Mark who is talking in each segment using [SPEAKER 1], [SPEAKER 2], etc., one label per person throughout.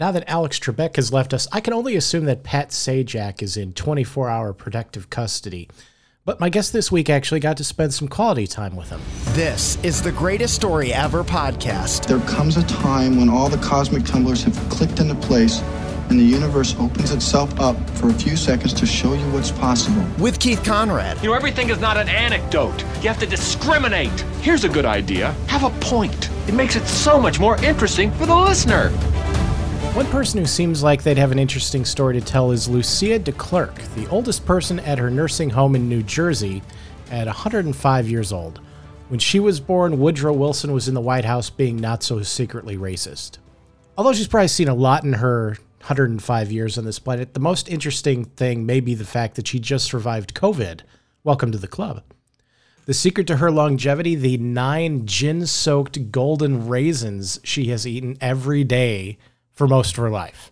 [SPEAKER 1] Now that Alex Trebek has left us, I can only assume that Pat Sajak is in 24 hour protective custody. But my guest this week actually got to spend some quality time with him.
[SPEAKER 2] This is the Greatest Story Ever podcast.
[SPEAKER 3] There comes a time when all the cosmic tumblers have clicked into place and the universe opens itself up for a few seconds to show you what's possible.
[SPEAKER 2] With Keith Conrad.
[SPEAKER 4] You know, everything is not an anecdote. You have to discriminate. Here's a good idea have a point. It makes it so much more interesting for the listener.
[SPEAKER 1] One person who seems like they'd have an interesting story to tell is Lucia de DeClercq, the oldest person at her nursing home in New Jersey at 105 years old. When she was born, Woodrow Wilson was in the White House being not so secretly racist. Although she's probably seen a lot in her 105 years on this planet, the most interesting thing may be the fact that she just survived COVID. Welcome to the club. The secret to her longevity the nine gin soaked golden raisins she has eaten every day for most of her life.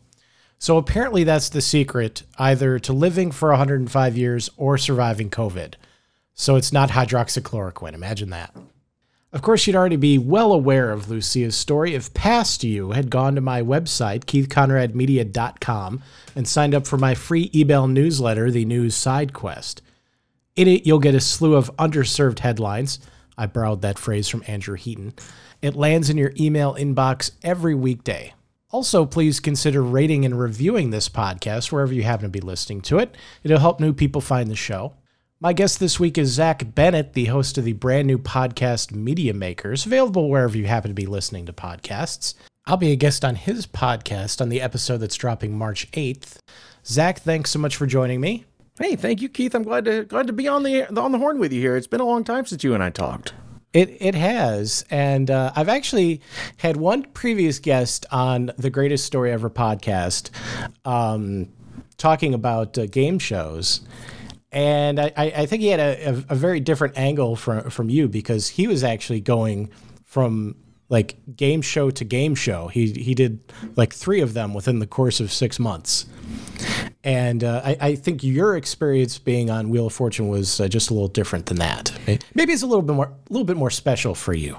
[SPEAKER 1] So apparently, that's the secret either to living for 105 years or surviving COVID. So it's not hydroxychloroquine. Imagine that. Of course, you'd already be well aware of Lucia's story if past you had gone to my website, keithconradmedia.com, and signed up for my free email newsletter, The News Sidequest. In it, you'll get a slew of underserved headlines. I borrowed that phrase from Andrew Heaton. It lands in your email inbox every weekday. Also, please consider rating and reviewing this podcast wherever you happen to be listening to it. It'll help new people find the show. My guest this week is Zack Bennett, the host of the brand new podcast Media Makers, available wherever you happen to be listening to podcasts. I'll be a guest on his podcast on the episode that's dropping March 8th. Zack, thanks so much for joining me.
[SPEAKER 5] Hey, thank you, Keith. I'm glad to glad to be on the on the horn with you here. It's been a long time since you and I talked.
[SPEAKER 1] It it has, and uh, I've actually had one previous guest on the Greatest Story Ever podcast, um, talking about uh, game shows, and I, I think he had a, a, very different angle from from you because he was actually going from like game show to game show. He he did like three of them within the course of six months, and uh, I, I think your experience being on Wheel of Fortune was uh, just a little different than that. Maybe it's a little bit more a little bit more special for you.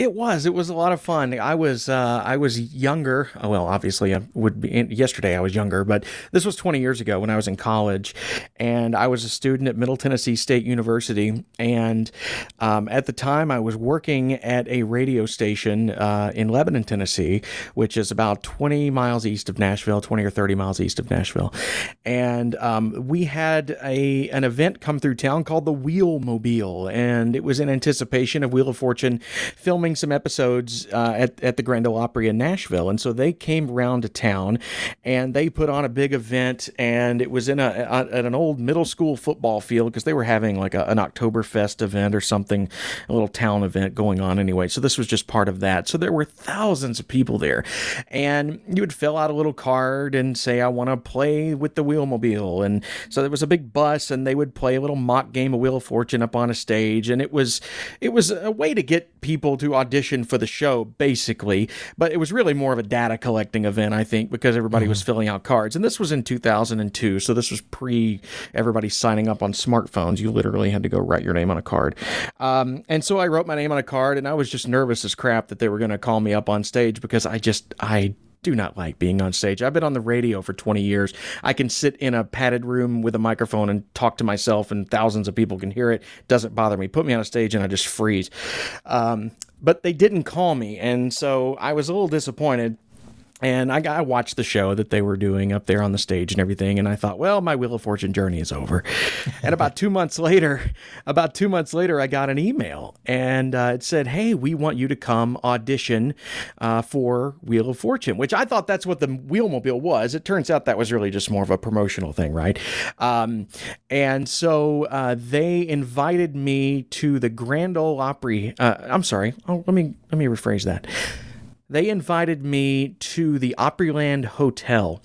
[SPEAKER 5] It was. It was a lot of fun. I was. Uh, I was younger. Well, obviously, I would be. Yesterday, I was younger, but this was 20 years ago when I was in college, and I was a student at Middle Tennessee State University. And um, at the time, I was working at a radio station uh, in Lebanon, Tennessee, which is about 20 miles east of Nashville, 20 or 30 miles east of Nashville. And um, we had a an event come through town called the Wheelmobile, and it was in anticipation of Wheel of Fortune filming some episodes uh, at, at the Grand Ole Opry in Nashville. And so they came around to town and they put on a big event. And it was in a, a at an old middle school football field because they were having like a, an Oktoberfest event or something, a little town event going on anyway. So this was just part of that. So there were thousands of people there. And you would fill out a little card and say, I want to play with the Wheelmobile. And so there was a big bus and they would play a little mock game of Wheel of Fortune up on a stage. And it was, it was a way to get people to audition for the show, basically. But it was really more of a data collecting event, I think, because everybody mm-hmm. was filling out cards. And this was in 2002, so this was pre everybody signing up on smartphones. You literally had to go write your name on a card. Um, and so I wrote my name on a card, and I was just nervous as crap that they were going to call me up on stage because I just, I do not like being on stage. I've been on the radio for 20 years. I can sit in a padded room with a microphone and talk to myself, and thousands of people can hear it. Doesn't bother me. Put me on a stage, and I just freeze. Um, but they didn't call me, and so I was a little disappointed. And I, I watched the show that they were doing up there on the stage and everything, and I thought, well, my Wheel of Fortune journey is over. and about two months later, about two months later, I got an email, and uh, it said, "Hey, we want you to come audition uh, for Wheel of Fortune," which I thought that's what the Wheelmobile was. It turns out that was really just more of a promotional thing, right? Um, and so uh, they invited me to the Grand Ole Opry. Uh, I'm sorry. Oh, let me let me rephrase that they invited me to the Opryland Hotel.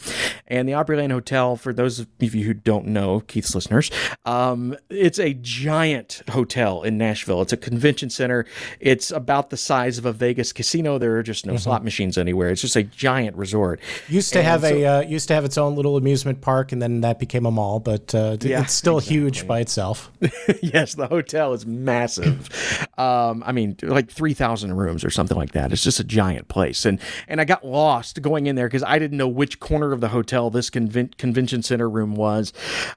[SPEAKER 5] And the Opryland Hotel, for those of you who don't know, Keith's listeners, um, it's a giant hotel in Nashville. It's a convention center. It's about the size of a Vegas casino. There are just no slot machines anywhere. It's just a giant resort.
[SPEAKER 1] Used to
[SPEAKER 5] And
[SPEAKER 1] have
[SPEAKER 5] so-
[SPEAKER 1] a uh, used to have its own little amusement park, and then that became a mall. But uh,
[SPEAKER 5] Yeah,
[SPEAKER 1] it's still huge by itself.
[SPEAKER 5] yes, the hotel is massive. um, I mean, like three thousand rooms or something like that. It's just a giant place, and and I got lost going in there because I didn't know which corner of the hotel this conven- convention center room was.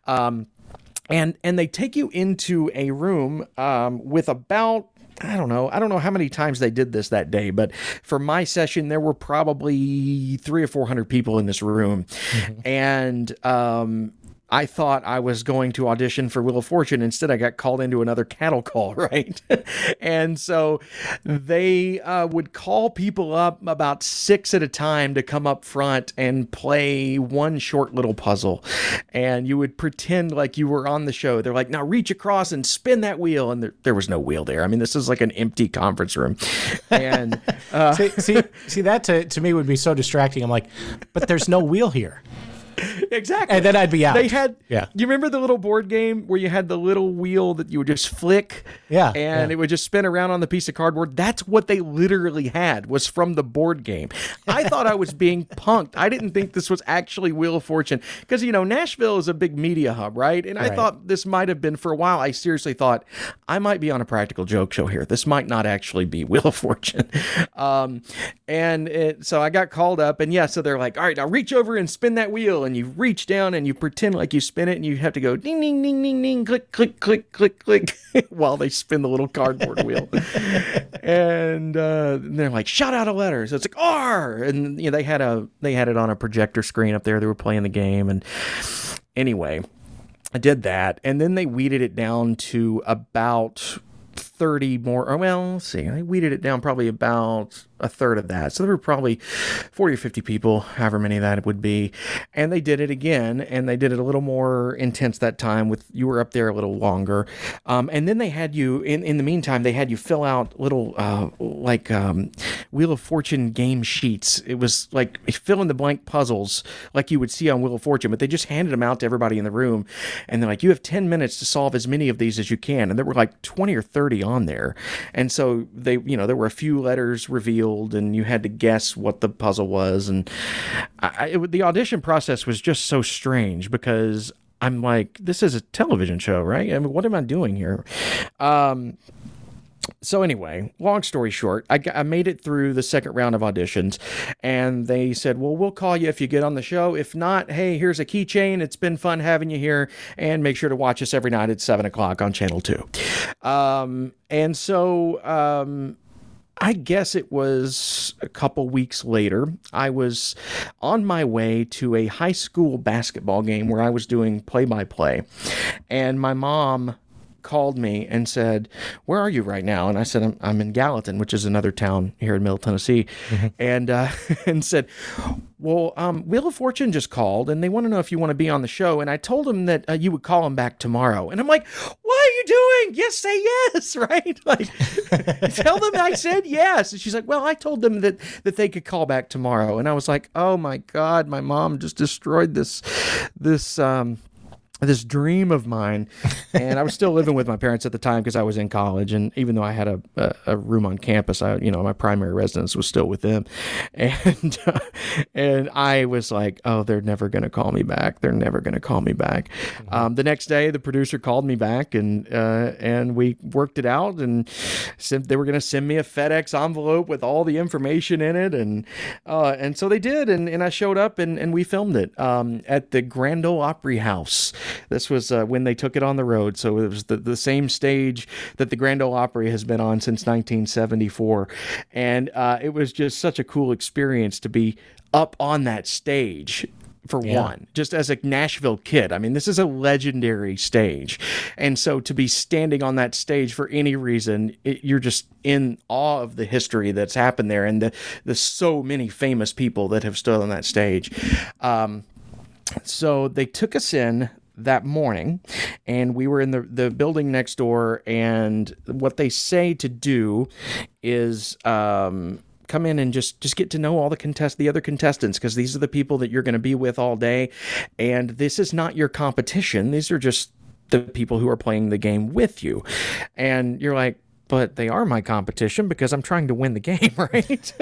[SPEAKER 5] Um, and and they take you into a room um, with about I don't know. I don't know how many times they did this that day, but for my session, there were probably three or four hundred people in this room, and um, I thought I was going to audition for Wheel of Fortune. Instead, I got called into another cattle call, right? and so they uh, would call people up about six at a time to come up front and play one short little puzzle. And you would pretend like you were on the show. They're like, now reach across and spin that wheel. And there, there was no wheel there. I mean, this is like an empty conference room. And uh,
[SPEAKER 1] see, see, see, that to, to me would be so distracting. I'm like, but there's no wheel here.
[SPEAKER 5] exactly.
[SPEAKER 1] And then I'd be out.
[SPEAKER 5] They had,
[SPEAKER 1] Yeah.
[SPEAKER 5] You remember the little board game where you had the little wheel that you would just flick,
[SPEAKER 1] Yeah,
[SPEAKER 5] and
[SPEAKER 1] yeah.
[SPEAKER 5] it would just spin around on the piece of cardboard. That's what they literally had was from the board game. I thought I was being punked. I didn't think this was actually Wheel of Fortune because you know Nashville is a big media hub, right? And I
[SPEAKER 1] Right.
[SPEAKER 5] thought this might have been for a while. I seriously thought I might be on a practical joke show here. This might not actually be Wheel of Fortune. Um, and it, so I got called up, and yeah, so they're like, all right, now reach over and spin that wheel, and you reach down and you pretend like you spin it, and you have to go ding, ding, ding, ding, ding, click, click, click, click, click, while they spin the little cardboard wheel. and uh, they're like, shout out a letter. So it's like R, and you know they had a they had it on a projector screen up there. They were playing the game, and anyway. I did that, and then they weeded it down to about 30 more. Or well, let's see. I weeded it down probably about a third of that. So there were probably 40 or 50 people, however many that would be. And they did it again, and they did it a little more intense that time with you were up there a little longer. Um, and then they had you, in, in the meantime, they had you fill out little, uh, like, um, Wheel of Fortune game sheets. It was like fill in the blank puzzles like you would see on Wheel of Fortune, but they just handed them out to everybody in the room. And they're like, you have 10 minutes to solve as many of these as you can. And there were like 20 or 30 on there. And so they, you know, there were a few letters revealed and you had to guess what the puzzle was. And I, it, the audition process was just so strange because I'm like, this is a television show, right? I mean, what am I doing here? Um, so anyway, long story short, I, I made it through the second round of auditions, and they said, "Well, we'll call you if you get on the show. If not, hey, here's a keychain. It's been fun having you here, and make sure to watch us every night at seven o'clock on Channel 2. Um, and so. Um, I guess it was a couple weeks later. I was on my way to a high school basketball game where I was doing play by play. And my mom called me and said, Where are you right now? And I said, I'm, I'm in Gallatin, which is another town here in Middle Tennessee. And, uh, and said, Well, um, Wheel of Fortune just called and they want to know if you want to be on the show. And I told them that uh, you would call them back tomorrow. And I'm like, What are you doing? Yes, say yes, right? Like, tell them I said yes. And she's like, Well, I told them that, that they could call back tomorrow. And I was like, Oh my God, my mom just destroyed this, this, um, this dream of mine and i was still living with my parents at the time because i was in college and even though i had a, a, a room on campus i you know my primary residence was still with them. And uh, and i was like oh they're never going to call me back. They're never going to call me back. Um, the next day the producer called me back and uh, and we worked it out and sent, they were going to send me a fedex envelope with all the information in it and uh, and so they did and, and i showed up and, and we filmed it um, at the grand ole opry house this was uh, when they took it on the road. So it was the, the same stage that the Grand Ole Opry has been on since 1974. And uh, it was just such a cool experience to be up on that stage for one, just as a Nashville kid. I mean, this is a legendary stage. And so to be standing on that stage for any reason, it, you're just in awe of the history that's happened there and the, the so many famous people that have stood on that stage. Um, so they took us in that morning and we were in the, the building next door and what they say to do is um, come in and just just get to know all the contest the other contestants because these are the people that you're going to be with all day and this is not your competition. These are just the people who are playing the game with you. And you're like but they are my competition because I'm trying to win the game, right?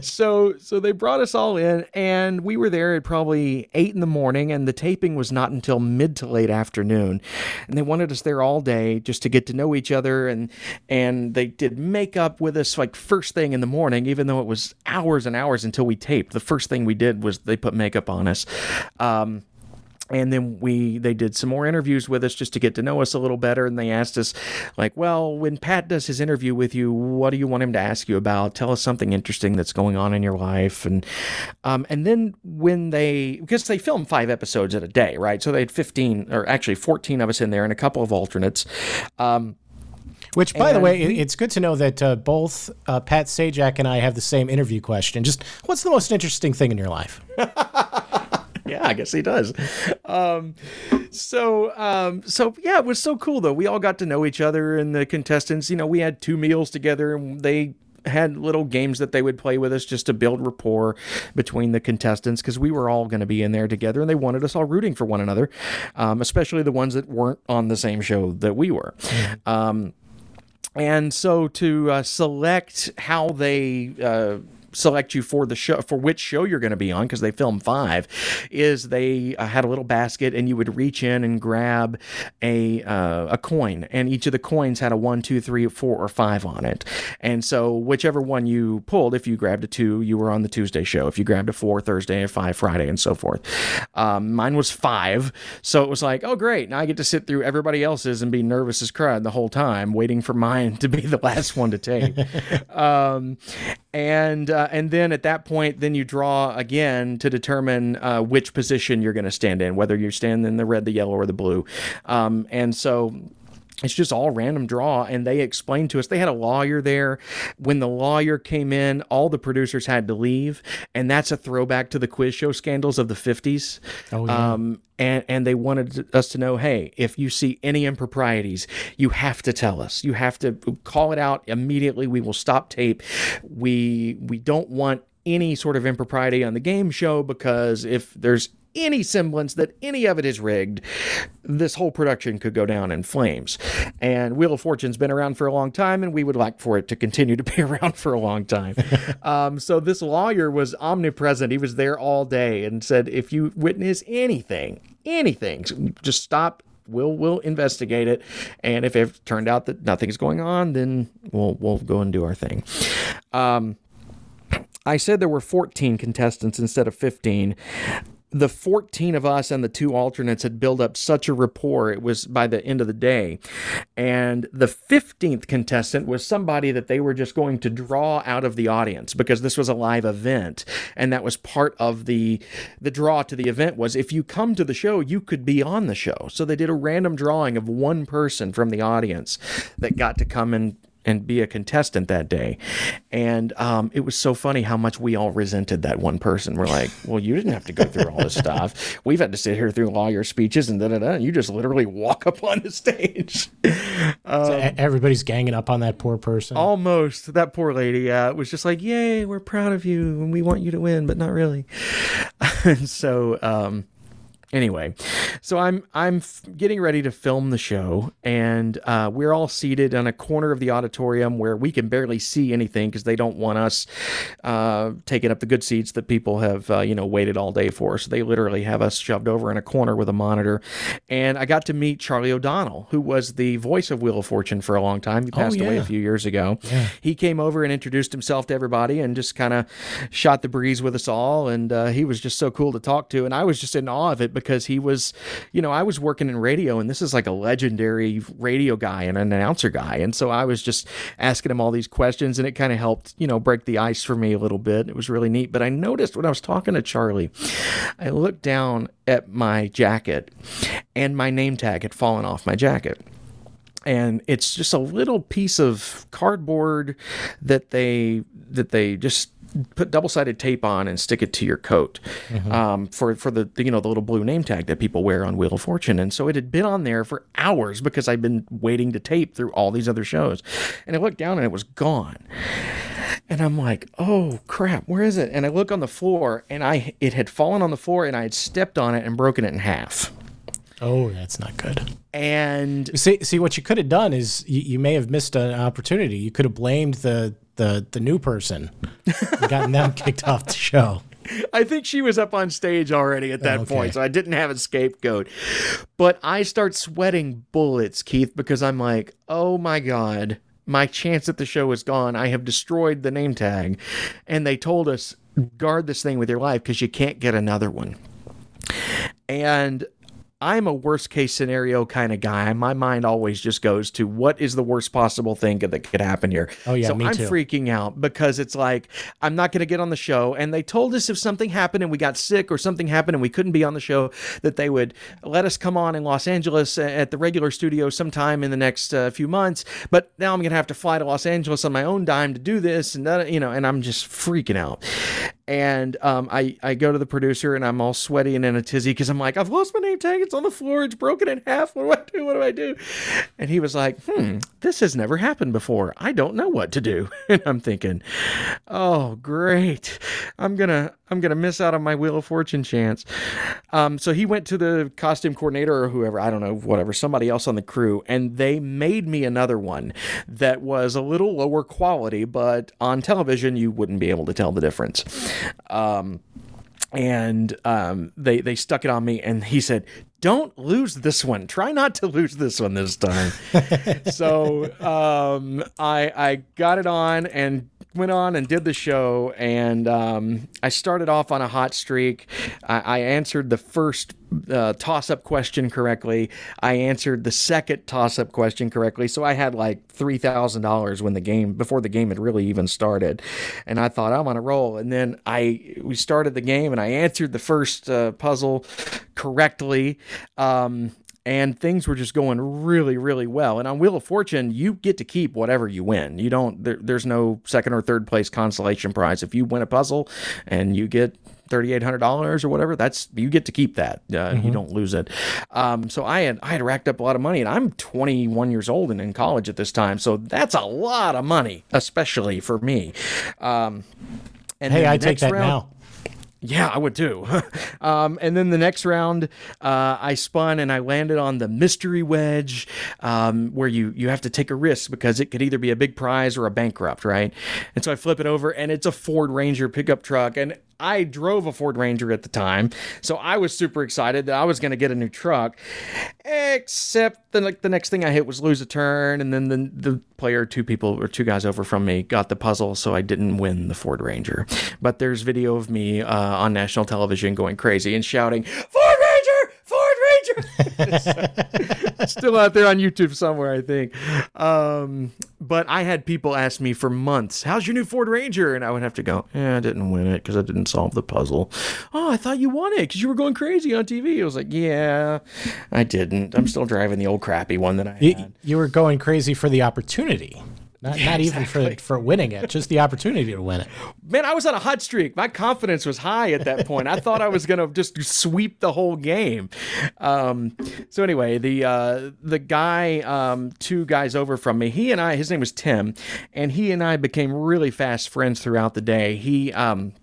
[SPEAKER 5] so so they brought us all in and we were there at probably eight in the morning and the taping was not until mid to late afternoon. And they wanted us there all day just to get to know each other and and they did makeup with us like first thing in the morning, even though it was hours and hours until we taped. The first thing we did was they put makeup on us. Um, and then we they did some more interviews with us just to get to know us a little better. And they asked us like well when pat does his interview with you what do you want him to ask you about? Tell us something interesting that's going on in your life. And um, and then when they because they film five episodes at a day right? So they had 15 or actually 14 of us in there and a couple of alternates. Um,
[SPEAKER 1] which, by and the way, we, it's good to know that uh, both uh, Pat Sajak and I have the same interview question. Just what's the most interesting thing in your life?
[SPEAKER 5] yeah, I guess he does. Um, so, um, so yeah, it was so cool though. We all got to know each other and the contestants. You know, we had two meals together, and they had little games that they would play with us just to build rapport between the contestants because we were all going to be in there together and they wanted us all rooting for one another, um, especially the ones that weren't on the same show that we were. Mm-hmm. Um, and so to uh, select how they uh, select you for the show for which show you're going to be on because they film five is they uh, had a little basket and you would reach in and grab a uh, a coin and each of the coins had a one two three four or five on it. And so whichever one you pulled if you grabbed a two you were on the tuesday show. If you grabbed a four thursday a five friday and so forth. Um, mine was five so it was like oh great now i get to sit through everybody else's and be nervous as crud the whole time waiting for mine to be the last one to take. Um, and uh, and then at that point, then you draw again to determine uh, which position you're going to stand in, whether you stand in the red, the yellow, or the blue. Um, and so it's just all random draw and they explained to us they had a lawyer there. When the lawyer came in all the producers had to leave and that's a throwback to the quiz show scandals of the 50s oh, yeah. um, and and they wanted us to know hey if you see any improprieties you have to tell us. You have to call it out immediately. We will stop tape. We we don't want any sort of impropriety on the game show because if there's any semblance that any of it is rigged, this whole production could go down in flames. And Wheel of Fortune's been around for a long time, and we would like for it to continue to be around for a long time. um, so this lawyer was omnipresent. He was there all day and said, if you witness anything, anything, just stop we'll we'll investigate it and if it turned out that nothing's going on then we'll we'll go and do our thing um, I said there were 14 contestants instead of 15 the 14 of us and the two alternates had built up such a rapport it was by the end of the day. And the 15th contestant was somebody that they were just going to draw out of the audience because this was a live event. And that was part of the the draw to the event was if you come to the show you could be on the show. So they did a random drawing of one person from the audience that got to come and and be a contestant that day. And um, it was so funny how much we all resented that one person. We're like, well, you didn't have to go through all this stuff. We've had to sit here through lawyer speeches and da da da. You just literally walk up on the stage.
[SPEAKER 1] Um, so everybody's ganging up on that poor person.
[SPEAKER 5] Almost. That poor lady uh, was just like, yay, we're proud of you and we want you to win, but not really. and so, um, anyway so i'm i'm f- getting ready to film the show and uh, we're all seated on a corner of the auditorium where we can barely see anything because they don't want us uh, taking up the good seats that people have uh, you know waited all day for. So they literally have us shoved over in a corner with a monitor. And i got to meet charlie o'donnell who was the voice of wheel of fortune for a long time. He oh, passed oh, yeah. away a few years ago. Yeah. he came over and introduced himself to everybody and just kind of shot the breeze with us all. And uh, he was just so cool to talk to. And i was just in awe of it because he was, you know, I was working in radio and this is like a legendary radio guy and an announcer guy. And so I was just asking him all these questions and it kind of helped, you know, break the ice for me a little bit. It was really neat. But I noticed when I was talking to Charlie, I looked down at my jacket and my name tag had fallen off my jacket and it's just a little piece of cardboard that they that they just put double sided tape on and stick it to your coat mm-hmm. um, for for the you know the little blue name tag that people wear on Wheel of Fortune. And so it had been on there for hours because I'd been waiting to tape through all these other shows, and I looked down and it was gone. And I'm like, oh crap, where is it? And I look on the floor, and I it had fallen on the floor, and I had stepped on it and broken it in half.
[SPEAKER 1] Oh, that's not good.
[SPEAKER 5] And
[SPEAKER 1] See, see, what you could have done is you, you may have missed an opportunity. You could have blamed the the the new person, and gotten them kicked off the show.
[SPEAKER 5] I think she was up on stage already at that
[SPEAKER 1] Okay.
[SPEAKER 5] point, so I didn't have a scapegoat. But I start sweating bullets, Keith, because I'm like, oh my God, my chance at the show is gone. I have destroyed the name tag. And they told us, guard this thing with your life because you can't get another one. And I'm a worst case scenario kind of guy. My mind always just goes to what is the worst possible thing that could happen here.
[SPEAKER 1] Oh, yeah,
[SPEAKER 5] so
[SPEAKER 1] me
[SPEAKER 5] I'm
[SPEAKER 1] too.
[SPEAKER 5] freaking out because it's like I'm not going to get on the show. And they told us if something happened and we got sick or something happened and we couldn't be on the show, that they would let us come on in Los Angeles at the regular studio sometime in the next uh, few months. But now I'm going to have to fly to Los Angeles on my own dime to do this, and that, you know, and I'm just freaking out. And um, I I go to the producer and I'm all sweaty and in a tizzy because I'm like I've lost my name tag. It's on the floor. It's broken in half. What do I do? What do I do? And he was like, Hmm, this has never happened before. I don't know what to do. And I'm thinking, Oh, great. I'm gonna I'm gonna miss out on my Wheel of Fortune chance. Um, so he went to the costume coordinator or whoever I don't know whatever somebody else on the crew, and they made me another one that was a little lower quality, but on television you wouldn't be able to tell the difference. Um, and um, they they stuck it on me, and he said, "Don't lose this one. Try not to lose this one this time." so um, I I got it on and went on and did the show, and um, I started off on a hot streak. I, I answered the first uh, toss up question correctly. I answered the second toss up question correctly. So I had like three thousand dollars when the game before the game had really even started, and I thought I'm on a roll. And then I we started the game and I answered the first uh, puzzle correctly. Um, and things were just going really, really well. And on Wheel of Fortune, you get to keep whatever you win. You don't. There, there's no second or third place consolation prize. If you win a puzzle and you get thirty eight hundred dollars or whatever, that's you get to keep that. Uh, You don't lose it. Um, so I had I had racked up a lot of money, and I'm 21 years old and in college at this time. So that's a lot of money, especially for me. Um, and
[SPEAKER 1] Hey, I take that
[SPEAKER 5] round-
[SPEAKER 1] now.
[SPEAKER 5] Yeah, I would too. um, and then the next round, uh, I spun and I landed on the mystery wedge, um, where you you have to take a risk because it could either be a big prize or a bankrupt, right? And so I flip it over, and it's a Ford Ranger pickup truck, and I drove a Ford Ranger at the time, so I was super excited that I was going to get a new truck. Except the like the next thing I hit was lose a turn, and then the the player, two people or two guys over from me, got the puzzle, so I didn't win the Ford Ranger. But there's video of me uh, on national television going crazy and shouting, "Ford Ranger! Ford Ranger!" It's still out there on YouTube somewhere, I think. Um, but I had people ask me for months, "How's your new Ford Ranger?" And I would have to go, "Yeah, I didn't win it because I didn't solve the puzzle." Oh, I thought you won it because you were going crazy on TV. I was like, "Yeah, I didn't. I'm still driving the old crappy one that I
[SPEAKER 1] You,
[SPEAKER 5] had."
[SPEAKER 1] you were going crazy for the opportunity, not not even for for winning it, just the opportunity to win it.
[SPEAKER 5] Man, I was on a hot streak. My confidence was high at that point. I thought I was gonna just sweep the whole game. Um, so anyway, the uh, the guy, um, two guys over from me, he and I, his name was Tim, and he and I became really fast friends throughout the day. He um,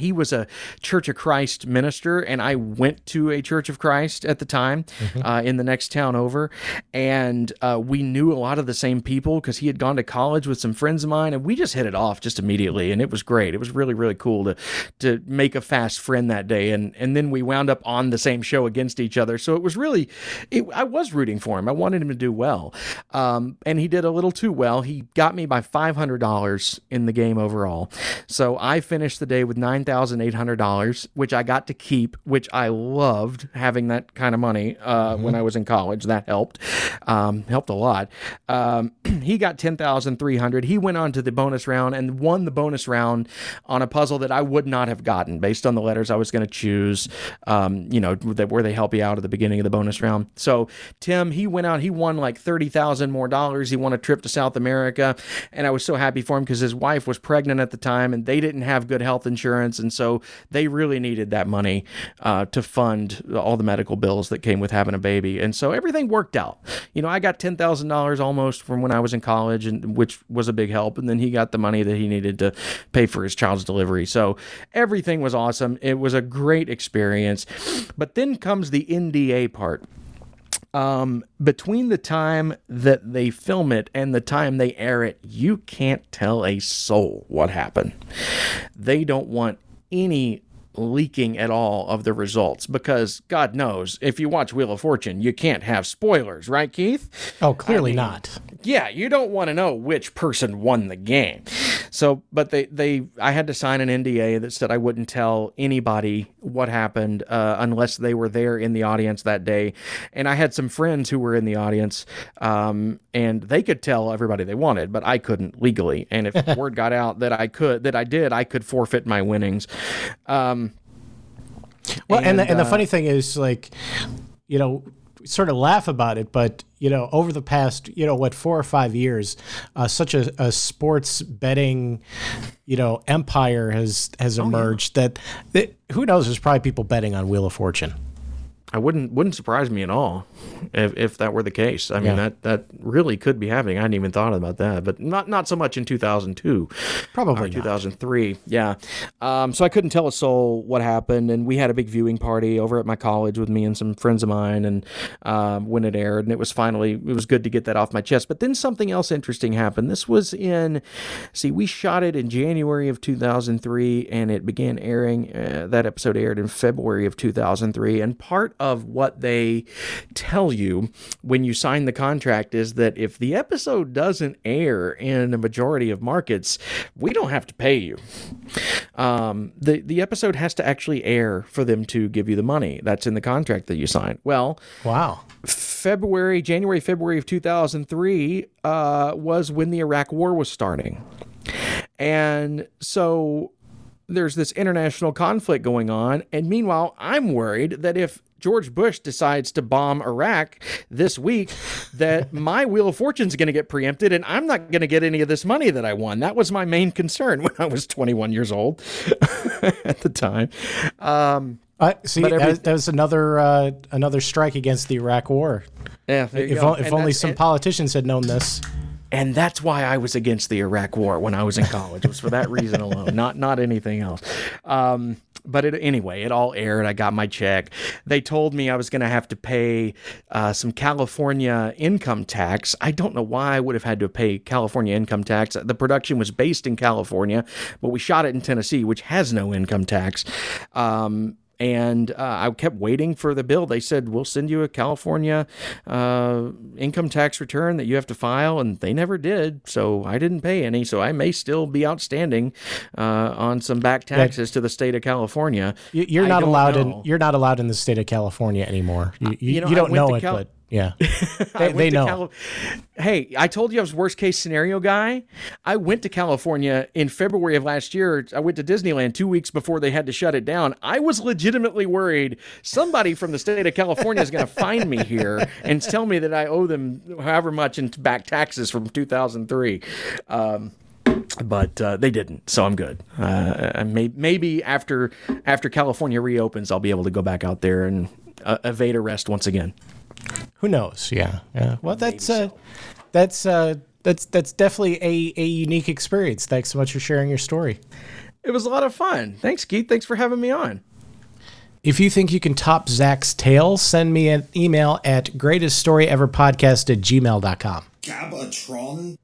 [SPEAKER 5] he was a Church of Christ minister, and I went to a Church of Christ at the time uh, in the next town over. And uh, we knew a lot of the same people because he had gone to college with some friends of mine, and we just hit it off just immediately. And it was great. It was really, really cool to to make a fast friend that day. And and then we wound up on the same show against each other. So it was really, it, I was rooting for him. I wanted him to do well, um, and he did a little too well. He got me by five hundred dollars in the game overall. So I finished the day with nine thousand eight hundred dollars, which I got to keep, which I loved having that kind of money uh, when I was in college. That helped, um, helped a lot. Um, he got ten thousand three hundred. He went on to the bonus round and won the bonus round on a puzzle that I would not have gotten based on the letters I was going to choose. Um, you know, that where they help you out at the beginning of the bonus round. So Tim, he went out. He won like thirty thousand more dollars. He won a trip to South America, and I was so happy for him because his wife was pregnant at the time, and they didn't have good health insurance. Insurance, and so they really needed that money uh, to fund all the medical bills that came with having a baby, and so everything worked out. You know, I got ten thousand dollars almost from when I was in college, and which was a big help, and then he got the money that he needed to pay for his child's delivery. So everything was awesome. It was a great experience, but then comes the NDA part um, between the time that they film it and the time they air it, you can't tell a soul what happened. They don't want any leaking at all of the results because God knows if you watch Wheel of Fortune, you can't have spoilers, right, Keith?
[SPEAKER 1] Oh, clearly I mean, not.
[SPEAKER 5] Yeah, you don't want to know which person won the game. So, but they, they, I had to sign an NDA that said I wouldn't tell anybody what happened uh, unless they were there in the audience that day. And I had some friends who were in the audience, um, and they could tell everybody they wanted, but I couldn't legally. And if word got out that I could, that I did, I could forfeit my winnings. Um,
[SPEAKER 1] well, and, and the, and the uh, funny thing is, like, you know, sort of laugh about it, but you know, over the past, you know, what four or five years, uh, such a, a, sports betting, you know, empire has has emerged oh, yeah. that, that who knows? There's probably people betting on Wheel of Fortune.
[SPEAKER 5] I wouldn't wouldn't surprise me at all if, if that were the case. I mean yeah. that that really could be happening. I hadn't even thought about that, but not not so much in 2002,
[SPEAKER 1] probably
[SPEAKER 5] 2003. Yeah, um, so I couldn't tell a soul what happened, and we had a big viewing party over at my college with me and some friends of mine, and um, when it aired, and it was finally it was good to get that off my chest. But then something else interesting happened. This was in, see, we shot it in January of 2003, and it began airing. Uh, that episode aired in February of 2003, and part of what they tell you when you sign the contract is that if the episode doesn't air in a majority of markets, we don't have to pay you. Um, the the episode has to actually air for them to give you the money. That's in the contract that you sign. Well,
[SPEAKER 1] wow.
[SPEAKER 5] February, January, February of 2003 uh, was when the Iraq War was starting. And so there's this international conflict going on. And meanwhile, I'm worried that if George Bush decides to bomb Iraq this week, that my Wheel of Fortune is going to get preempted and I'm not going to get any of this money that I won. That was my main concern when I was 21 years old at the time. Um,
[SPEAKER 1] see, every, that, was another uh, another strike against the Iraq War.
[SPEAKER 5] Yeah,
[SPEAKER 1] if, if only some and, politicians had known this.
[SPEAKER 5] And that's why I was against the Iraq War when I was in college. It was for that reason alone, not not anything else. Um, but it, anyway, it all aired. I got my check. They told me I was going to have to pay uh, some California income tax. I don't know why I would have had to pay California income tax. The production was based in California, but we shot it in Tennessee, which has no income tax. Um, and uh, I kept waiting for the bill. They said we'll send you a California uh, income tax return that you have to file, and they never did. So I didn't pay any. So I may still be outstanding uh, on some back taxes to the state of California.
[SPEAKER 1] You're not allowed know. in. You're not allowed in the state of California anymore. You, you, you, know, you don't know it, Cal- but yeah. They, they know. Cali-
[SPEAKER 5] hey, I told you I was worst case scenario guy. I went to California in February of last year. I went to Disneyland two weeks before they had to shut it down. I was legitimately worried somebody from the state of California is going to find me here and tell me that I owe them however much in back taxes from 2003. Um, but uh, they didn't, so I'm good. Uh, may, maybe after after California reopens, I'll be able to go back out there and uh, evade arrest once again.
[SPEAKER 1] Who knows? Yeah, yeah. Well, that's uh, so. that's uh, that's that's definitely a a unique experience. Thanks so much for sharing your story.
[SPEAKER 5] It was a lot of fun. Thanks, Keith. Thanks for having me on.
[SPEAKER 1] If you think you can top Zack's tale, send me an email at greateststoryeverpodcast at gmail.com. Gabatron?